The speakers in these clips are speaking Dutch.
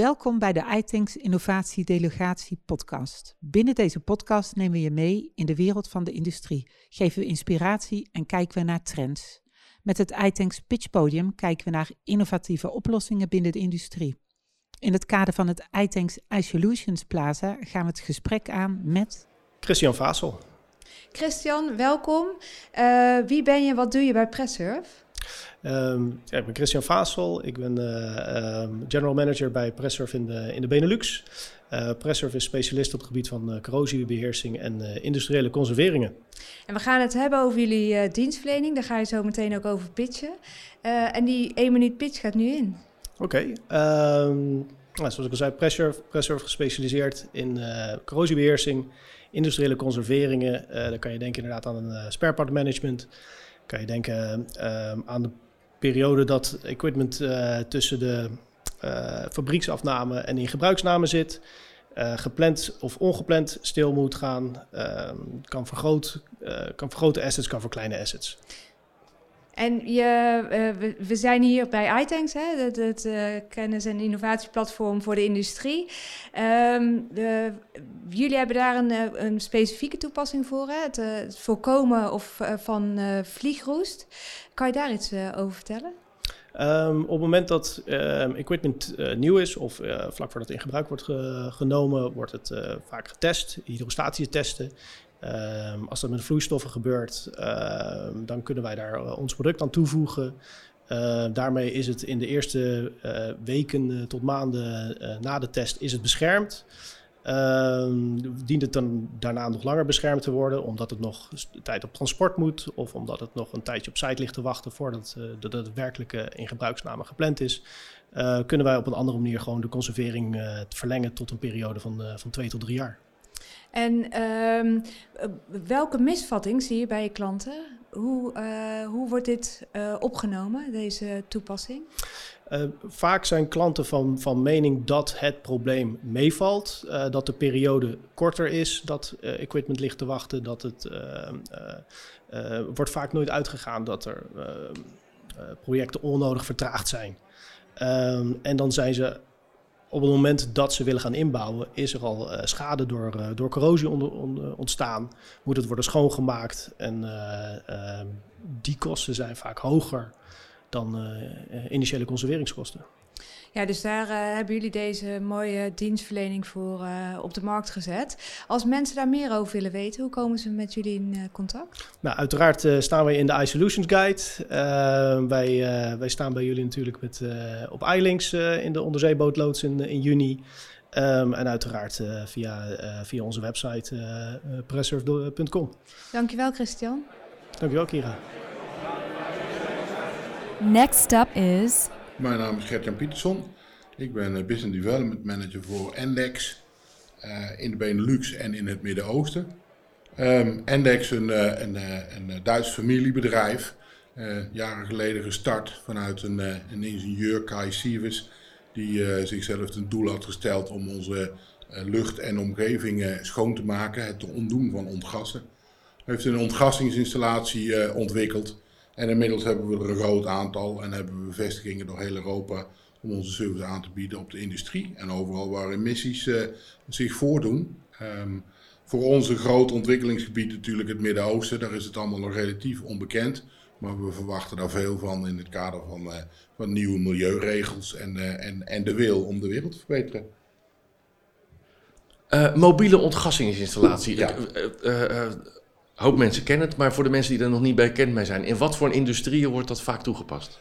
Welkom bij de iTanks Innovatie Delegatie podcast. Binnen deze podcast nemen we je mee in de wereld van de industrie, geven we inspiratie en kijken we naar trends. Met het iTanks Pitch Podium kijken we naar innovatieve oplossingen binnen de industrie. In het kader van het iTanks iSolutions Plaza gaan we het gesprek aan met... Christian Vasel. Christian, welkom. Uh, wie ben je, wat doe je bij Pressurf? Um, ja, ik ben Christian Vasel. Ik ben uh, um, general manager bij Pressurf in de, in de Benelux. Uh, Pressurf is specialist op het gebied van uh, corrosiebeheersing en industriële conserveringen. En we gaan het hebben over jullie dienstverlening. Daar ga je zo meteen ook over pitchen. en die 1 minuut pitch gaat nu in. Oké. Okay, um, nou, zoals ik al zei, Pressurf, Pressurf gespecialiseerd in corrosiebeheersing, industriële conserveringen. dan kan je denken inderdaad aan een spare part management kan je denken ehm, aan de periode dat equipment uh, tussen de uh, fabrieksafname en in gebruiksname zit. Uh, gepland of ongepland stil moet gaan. Ehm, kan, vergroot, kan vergroten assets, kan kleine assets. En je, uh, we, zijn hier bij iTanks, het, uh, kennis- en innovatieplatform voor de industrie. De, jullie hebben daar een, eh, een, specifieke toepassing voor, hè? Het, voorkomen of, van vliegroest. Kan je daar iets over vertellen? Um, op het moment dat um, equipment nieuw is of uh, vlak voordat het in gebruik wordt ge genomen, wordt het vaak getest, hydrostatische testen. Um, als dat met vloeistoffen gebeurt, um, dan kunnen wij daar uh, ons product aan toevoegen. Uh, daarmee is het in de eerste uh, weken tot maanden na de test is het beschermd. Ehm, dient het dan daarna nog langer beschermd te worden, omdat het nog tijd op transport moet, of omdat het nog een tijdje op site ligt te wachten voordat de, de, in gebruiksname gepland is, kunnen wij op een andere manier gewoon de conservering verlengen tot een periode van, van twee tot drie jaar. En um, welke misvatting zie je bij je klanten? Hoe, uh, hoe wordt dit uh, opgenomen, deze toepassing? Uh, vaak zijn klanten van, van mening dat het probleem meevalt, dat de periode korter is, dat equipment ligt te wachten, dat het wordt vaak nooit uitgegaan dat er projecten onnodig vertraagd zijn. Um, en dan zijn ze op het moment dat ze willen gaan inbouwen, is er al uh, schade door, uh, door corrosie onder, ontstaan. Moet het worden schoongemaakt. En die kosten zijn vaak hoger dan initiële conserveringskosten. Ja, dus daar uh, hebben jullie deze mooie dienstverlening voor uh, op de markt gezet. Als mensen daar meer over willen weten, hoe komen ze met jullie in uh, contact? Nou, uiteraard staan wij in de iSolutions Guide. wij, wij staan bij jullie natuurlijk met, op iLinks in de onderzeebootloods in, in juni. Um, en uiteraard via, via onze website pressurf.com. Dankjewel, Christian. Dankjewel, Kira. Next up is mijn naam is Gertjan Pietersson. Ik ben eh, Business Development Manager voor Endex uh, in de Benelux en in het Midden-Oosten. Um, Endex, een, uh, een, een, Duits familiebedrijf, jaren geleden gestart vanuit een, een ingenieur, Kai Sievers, die zichzelf ten doel had gesteld om onze lucht en omgeving schoon te maken, het ontdoen van ontgassen. Hij heeft een ontgassingsinstallatie ontwikkeld en inmiddels hebben we er een groot aantal en hebben we vestigingen door heel Europa om onze service aan te bieden op de industrie en overal waar emissies uh, zich voordoen. Um, voor onze groot ontwikkelingsgebied natuurlijk het Midden-Oosten, daar is het allemaal nog relatief onbekend. Maar we verwachten daar veel van in het kader van, uh, van nieuwe milieuregels en, uh, en, en de wil om de wereld te verbeteren. mobiele ontgassingsinstallatie. Ja hoop mensen kennen het, maar voor de mensen die er nog niet bij bekend mee zijn, in wat voor industrieën wordt dat vaak toegepast?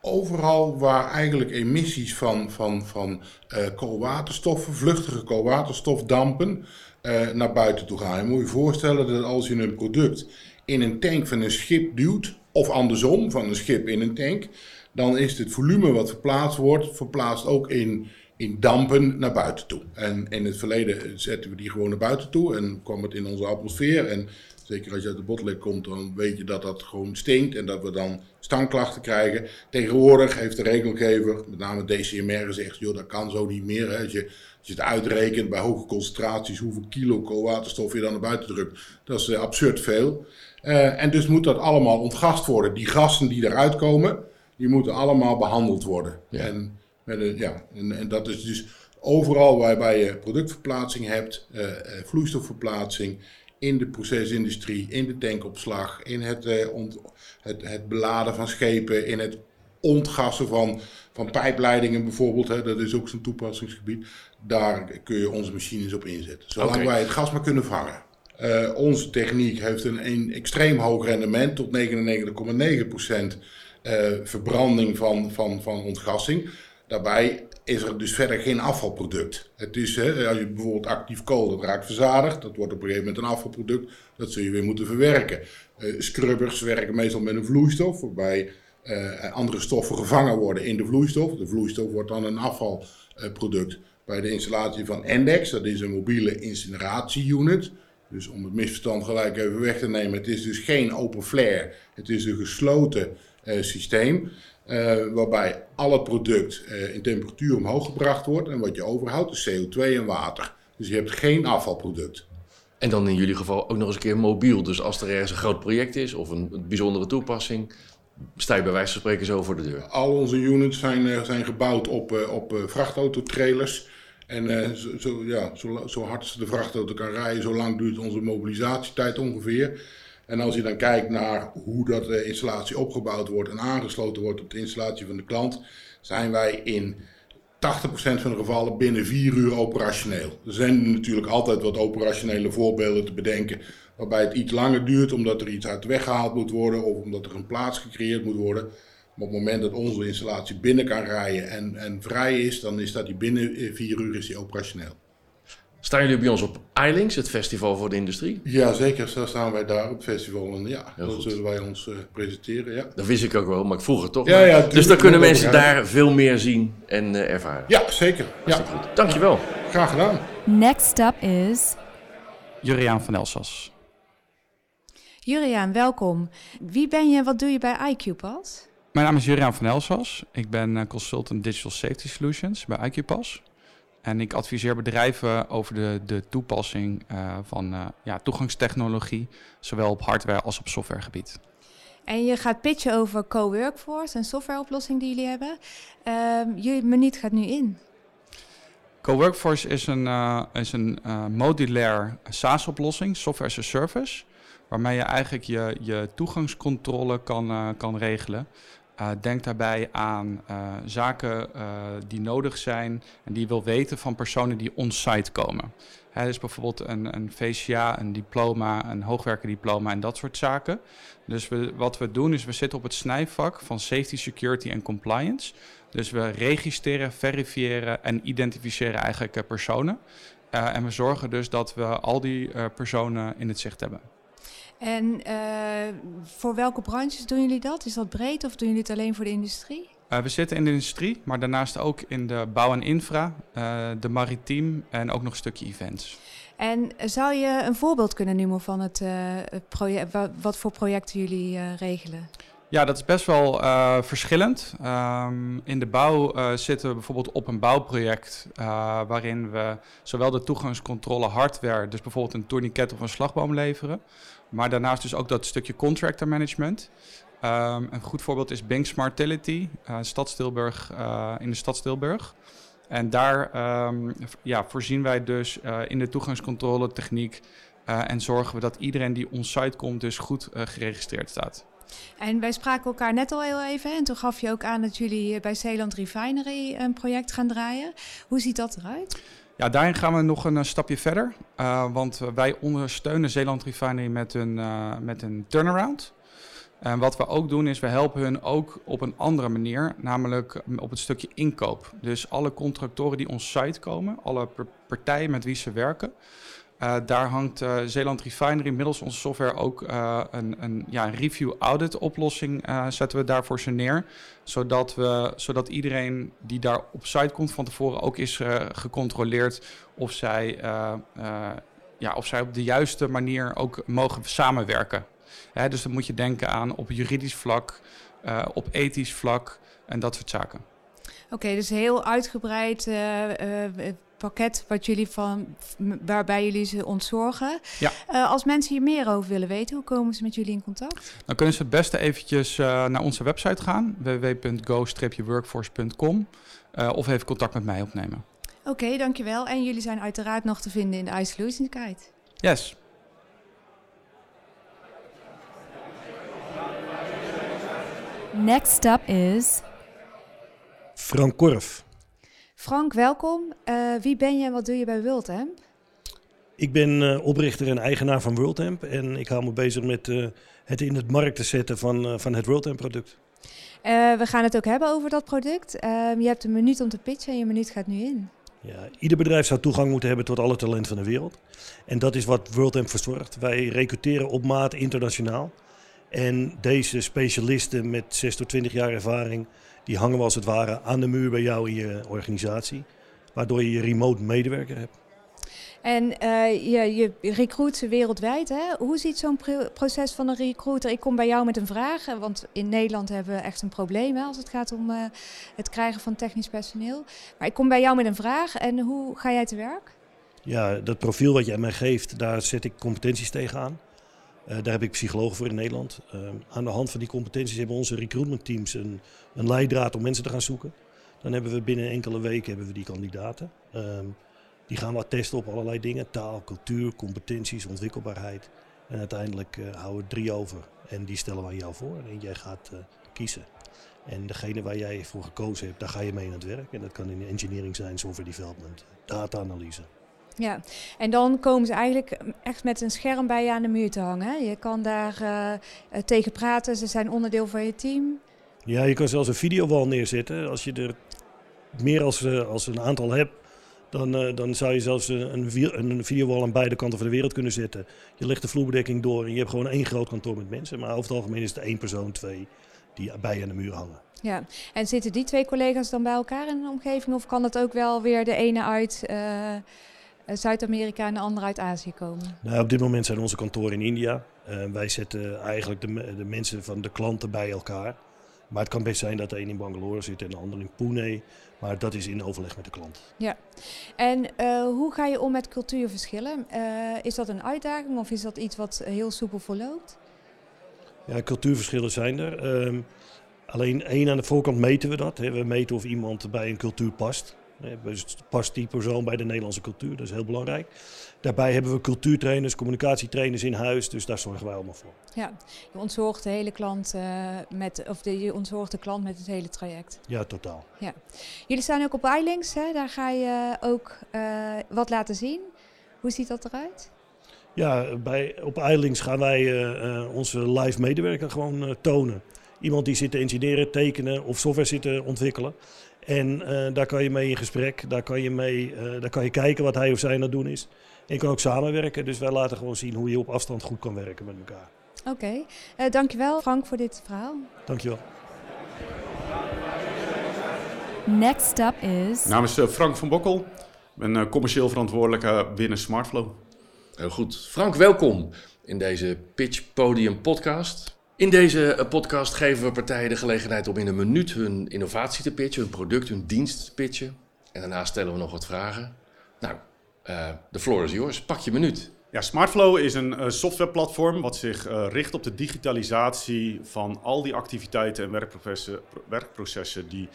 Overal waar eigenlijk emissies van, van, van uh, koolwaterstoffen, vluchtige koolwaterstofdampen, uh, naar buiten toe gaan. Je moet je voorstellen dat als je een product in een tank van een schip duwt, of andersom, van een schip in een tank, dan is het volume wat verplaatst wordt, verplaatst ook in, in dampen naar buiten toe. En in het verleden zetten we die gewoon naar buiten toe en kwam het in onze atmosfeer. En Zeker als je uit de botlek komt, dan weet je dat dat gewoon stinkt en dat we dan stangklachten krijgen. Tegenwoordig heeft de regelgever, met name DCMR, gezegd: joh, dat kan zo niet meer. Hè. Als, je, als je het uitrekent bij hoge concentraties, hoeveel kilo koolwaterstof je dan naar buiten drukt, dat is uh, absurd veel. Uh, en dus moet dat allemaal ontgast worden. Die gassen die eruit komen, die moeten allemaal behandeld worden. En Met een, ja, en, en dat is dus overal waarbij je productverplaatsing hebt, uh, vloeistofverplaatsing, in de procesindustrie, in de tankopslag, in het, uh, ont, het, het, beladen van schepen, in het ontgassen van, van pijpleidingen bijvoorbeeld. Hè, dat is ook zo'n toepassingsgebied. Daar kun je onze machines op inzetten. Zolang okay. wij het gas maar kunnen vangen. Uh, onze techniek heeft een, een, extreem hoog rendement tot 99,9% uh, verbranding van, van, van ontgassing. Daarbij is er dus verder geen afvalproduct. Het is, hè, als je bijvoorbeeld actief kool, dat raakt verzadigd, dat wordt op een gegeven moment een afvalproduct, dat zul je weer moeten verwerken. Uh, scrubbers werken meestal met een vloeistof, waarbij uh, andere stoffen gevangen worden in de vloeistof. De vloeistof wordt dan een afvalproduct. Bij de installatie van Endex, dat is een mobiele incineratieunit. Dus om het misverstand gelijk even weg te nemen, het is dus geen open flare, het is een gesloten uh, systeem. Uh, waarbij al het product uh, in temperatuur omhoog gebracht wordt. En wat je overhoudt is CO2 en water. Dus je hebt geen afvalproduct. En dan in jullie geval ook nog eens een keer mobiel. Dus als er ergens een groot project is of een, bijzondere toepassing, sta je bij wijze van spreken zo voor de deur. Al onze units zijn, uh, zijn gebouwd op, op vrachtautotrailers. En zo, zo, ja, zo, zo hard de vrachtauto kan rijden, zo lang duurt onze mobilisatietijd ongeveer. En als je dan kijkt naar hoe dat de installatie opgebouwd wordt en aangesloten wordt op de installatie van de klant, zijn wij in 80% van de gevallen binnen 4 uur operationeel. Er zijn natuurlijk altijd wat operationele voorbeelden te bedenken waarbij het iets langer duurt omdat er iets uit de weg gehaald moet worden of omdat er een plaats gecreëerd moet worden. Maar op het moment dat onze installatie binnen kan rijden en, en vrij is, dan is dat die binnen 4 uur is operationeel. Staan jullie bij ons op iLinks, het festival voor de industrie? Ja, zeker. Zo staan wij daar op het festival. En ja, Heel dan goed. zullen wij ons uh, presenteren. Ja. Dat wist ik ook wel, maar ik vroeg het toch. Ja, ja, dus dan kunnen mensen daar veel meer zien en uh, ervaren. Ja, zeker. Ja. Goed. Dankjewel. Graag gedaan. Next up is... Juriaan van Elsas. Juriaan, welkom. Wie ben je wat doe je bij IQPass? Mijn naam is Juriaan van Elsas. Ik ben uh, consultant Digital Safety Solutions bij IQPass. En ik adviseer bedrijven over de, de toepassing uh, van uh, ja, toegangstechnologie, zowel op hardware als op softwaregebied. En je gaat pitchen over co-workforce en softwareoplossing die jullie hebben. Uh, jullie minuut gaat nu in. Co-workforce is een, uh, is een modulair SaaS-oplossing, software as a service, waarmee je eigenlijk je, je toegangscontrole kan, kan regelen. Uh, denk daarbij aan uh, zaken uh, die nodig zijn en die je wil weten van personen die on-site komen. Hè, dus bijvoorbeeld een, een VCA, een diploma, een hoogwerkerdiploma en dat soort zaken. Dus we, wat we doen is we zitten op het snijvak van safety, security en compliance. Dus we registreren, verifiëren en identificeren eigenlijk personen. en we zorgen dus dat we al die personen in het zicht hebben. En uh, voor welke branches doen jullie dat? Is dat breed of doen jullie het alleen voor de industrie? Uh, we zitten in de industrie, maar daarnaast ook in de bouw en infra, uh, de maritiem en ook nog een stukje events. En zou je een voorbeeld kunnen noemen van het, project, wat, wat, voor projecten jullie regelen? Ja, dat is best wel verschillend. Um, in de bouw zitten we bijvoorbeeld op een bouwproject waarin we zowel de toegangscontrole hardware, dus bijvoorbeeld een tourniquet of een slagboom leveren, maar daarnaast dus ook dat stukje contractor management. Um, een goed voorbeeld is Bing Smartility, stad in de stad Stilburg. En daar um, ja, voorzien wij dus in de toegangscontrole techniek en zorgen we dat iedereen die on-site komt dus goed geregistreerd staat. En wij spraken elkaar net al heel even en toen gaf je ook aan dat jullie bij Zeeland Refinery een project gaan draaien. Hoe ziet dat eruit? Ja, daarin gaan we nog een, een stapje verder. Uh, want wij ondersteunen Zeeland Refinery met een, met een turnaround. En wat we ook doen is, we helpen hun ook op een andere manier, namelijk op het stukje inkoop. Dus alle contractoren die ons site komen, alle partijen met wie ze werken, uh, daar hangt uh, Zeeland Refinery middels onze software ook uh, een, een, ja, review audit oplossing zetten we daarvoor ze neer. Zodat, we, zodat iedereen die daar op site komt van tevoren ook is gecontroleerd of zij, ja, of zij op de juiste manier ook mogen samenwerken. Hè, dus dan moet je denken aan op juridisch vlak, op ethisch vlak en dat soort zaken. Oké, dus heel uitgebreid pakket wat jullie van, waarbij jullie ze ontzorgen. Ja. Uh, als mensen hier meer over willen weten, hoe komen ze met jullie in contact? Dan kunnen ze het beste eventjes uh, naar onze website gaan, www.go-workforce.com. of even contact met mij opnemen. Oké, dankjewel. En jullie zijn uiteraard nog te vinden in de Ice Solutions Guide. Yes. Next up is Frank Korf. Frank, welkom. Uh, wie ben je en wat doe je bij Worldhemp? Ik ben uh, oprichter en eigenaar van Worldhemp en ik hou me bezig met uh, het in het markt te zetten van, van het Worldhemp product. we gaan het ook hebben over dat product. Ehm, je hebt een minuut om te pitchen en je minuut gaat nu in. Ja, ieder bedrijf zou toegang moeten hebben tot alle talent van de wereld. En dat is wat Worldhemp verzorgt. Wij recruteren op maat internationaal. En deze specialisten met 6 tot 20 jaar ervaring, die hangen we als het ware aan de muur bij jou in je organisatie. Waardoor je je remote medewerker hebt. En uh, je, je recruit ze wereldwijd. Hè? Hoe ziet zo'n proces van een recruiter? Ik kom bij jou met een vraag, want in Nederland hebben we echt een probleem hè, als het gaat om uh, het krijgen van technisch personeel. Maar ik kom bij jou met een vraag en hoe ga jij te werk? Ja, dat profiel wat jij mij geeft, daar zet ik competenties tegenaan. Uh, daar heb ik psychologen voor in Nederland. Uh, aan de hand van die competenties hebben onze recruitment teams een, een leidraad om mensen te gaan zoeken. Dan hebben we binnen enkele weken hebben we die kandidaten. Uh, die gaan we testen op allerlei dingen. Taal, cultuur, competenties, ontwikkelbaarheid. En uiteindelijk uh, houden we drie over. En die stellen we aan jou voor. En jij gaat kiezen. En degene waar jij voor gekozen hebt, daar ga je mee aan het werk. En dat kan in engineering zijn, software development, data-analyse. Ja, en dan komen ze eigenlijk echt met een scherm bij je aan de muur te hangen. Je kan daar uh, tegen praten, ze zijn onderdeel van je team. Ja, je kan zelfs een videowal neerzetten. Als je er meer als, uh, als een aantal hebt, dan, uh, dan zou je zelfs een, een videowall aan beide kanten van de wereld kunnen zetten. Je legt de vloerbedekking door en je hebt gewoon één groot kantoor met mensen. Maar over het algemeen is het één persoon, twee, die bij je aan de muur hangen. Ja, en zitten die twee collega's dan bij elkaar in de omgeving? Of kan het ook wel weer de ene uit Zuid-Amerika en de andere uit Azië komen? Nou, op dit moment zijn onze kantoren in India. Uh, wij zetten eigenlijk de, de, mensen van de klanten bij elkaar. Maar het kan best zijn dat de een in Bangalore zit en de ander in Pune. Maar dat is in overleg met de klant. Ja. En uh, hoe ga je om met cultuurverschillen? Uh, is dat een uitdaging of is dat iets wat heel soepel verloopt? Ja, cultuurverschillen zijn er. Um, alleen één aan de voorkant meten we dat. Hè. We meten of iemand bij een cultuur past. Past die persoon bij de Nederlandse cultuur? Dat is heel belangrijk. Daarbij hebben we cultuurtrainers, communicatietrainers in huis, dus daar zorgen wij allemaal voor. Ja, je ontzorgt de hele klant uh, met, of de, je ontzorgt de klant met het hele traject. Ja, totaal. Ja. Jullie staan ook op iLinks, hè? daar ga je ook uh, wat laten zien. Hoe ziet dat eruit? Ja, bij, op iLinks gaan wij uh, onze live medewerker gewoon tonen. Iemand die zit te engineeren, tekenen of software zit te ontwikkelen. En uh, daar kan je mee in gesprek, daar kan je, mee, uh, daar kan je kijken wat hij of zij aan het doen is. En je kan ook samenwerken, dus wij laten gewoon zien hoe je op afstand goed kan werken met elkaar. Oké, okay. uh, dankjewel Frank voor dit verhaal. Dankjewel. Next up is... Mijn naam is Frank van Bokkel. Ik ben commercieel verantwoordelijke binnen Smartflow. Heel goed. Frank, welkom in deze Pitch Podium podcast. In deze eh, podcast geven we partijen de gelegenheid om in een minuut hun innovatie te pitchen, hun product, hun dienst te pitchen. En daarna stellen we nog wat vragen. Nou, uh, de floor is yours. Pak je minuut. Ja, Smartflow is een uh, softwareplatform wat zich richt op de digitalisatie van al die activiteiten en werkprocessen, werkprocessen die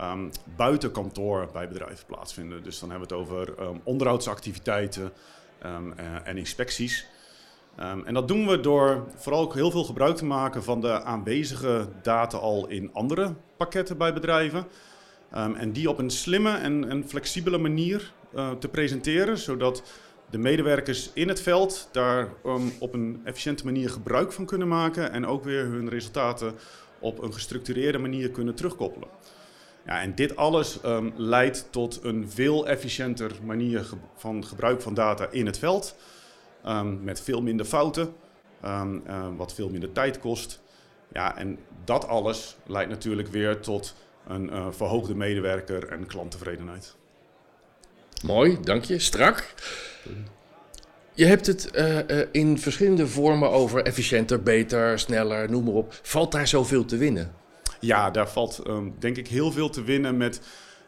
um, buiten kantoor bij bedrijven plaatsvinden. Dus dan hebben we het over um, onderhoudsactiviteiten um, en inspecties. Um, en dat doen we door vooral ook heel veel gebruik te maken van de aanwezige data al in andere pakketten bij bedrijven. Um, en die op een slimme en, en flexibele manier uh, te presenteren, zodat de medewerkers in het veld daar um, op een efficiënte manier gebruik van kunnen maken en ook weer hun resultaten op een gestructureerde manier kunnen terugkoppelen. Ja, en dit alles leidt tot een veel efficiënter manier van gebruik van data in het veld. Um, met veel minder fouten, um, uh, wat veel minder tijd kost. Ja, en dat alles leidt natuurlijk weer tot een uh, verhoogde medewerker en klanttevredenheid. Mooi, dank je. Strak. Je hebt het uh, in verschillende vormen over efficiënter, beter, sneller, noem maar op. Valt daar zoveel te winnen? Ja, daar valt um, denk ik heel veel te winnen met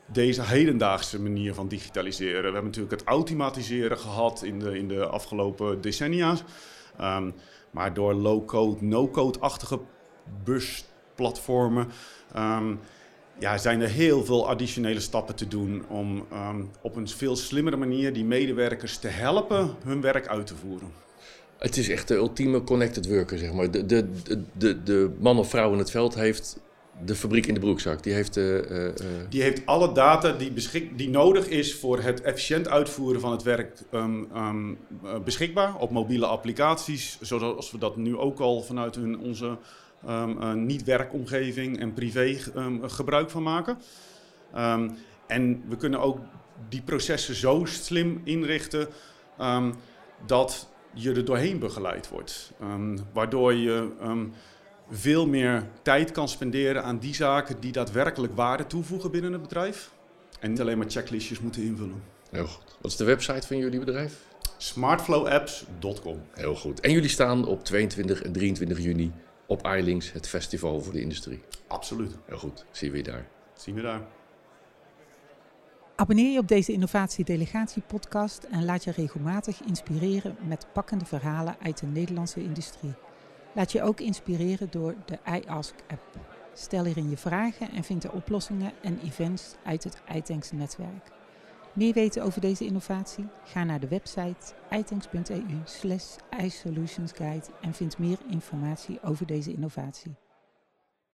deze hedendaagse manier van digitaliseren. We hebben natuurlijk het automatiseren gehad in de, in de afgelopen decennia. Um, maar door low-code, no-code-achtige busplatformen um, ja, zijn er heel veel additionele stappen te doen om ehm, op een veel slimmere manier die medewerkers te helpen hun werk uit te voeren. Het is echt de ultieme connected worker, zeg maar. De, de, de, de, man of vrouw in het veld heeft de fabriek in de broekzak. Die heeft, uh, die heeft alle data die, die nodig is voor het efficiënt uitvoeren van het werk um, um, beschikbaar op mobiele applicaties. Zoals we dat nu ook al vanuit hun, onze um, niet-werkomgeving en privé gebruik van maken. en we kunnen ook die processen zo slim inrichten dat je er doorheen begeleid wordt. waardoor je veel meer tijd kan spenderen aan die zaken die daadwerkelijk waarde toevoegen binnen het bedrijf. En niet alleen maar checklistjes moeten invullen. Heel goed. Wat is de website van jullie bedrijf? smartflowapps.com. Heel goed. En jullie staan op 22 en 23 juni op iLinks, het festival voor de industrie. Absoluut. Heel goed. Zien we je daar. Zien we daar. Abonneer je op deze Innovatie Delegatie podcast en laat je regelmatig inspireren met pakkende verhalen uit de Nederlandse industrie. Laat je ook inspireren door de iAsk-app. Stel hierin je vragen en vind er oplossingen en events uit het iTanks netwerk. Meer weten over deze innovatie? Ga naar de website itanks.eu slash iSolutionsguide en vind meer informatie over deze innovatie.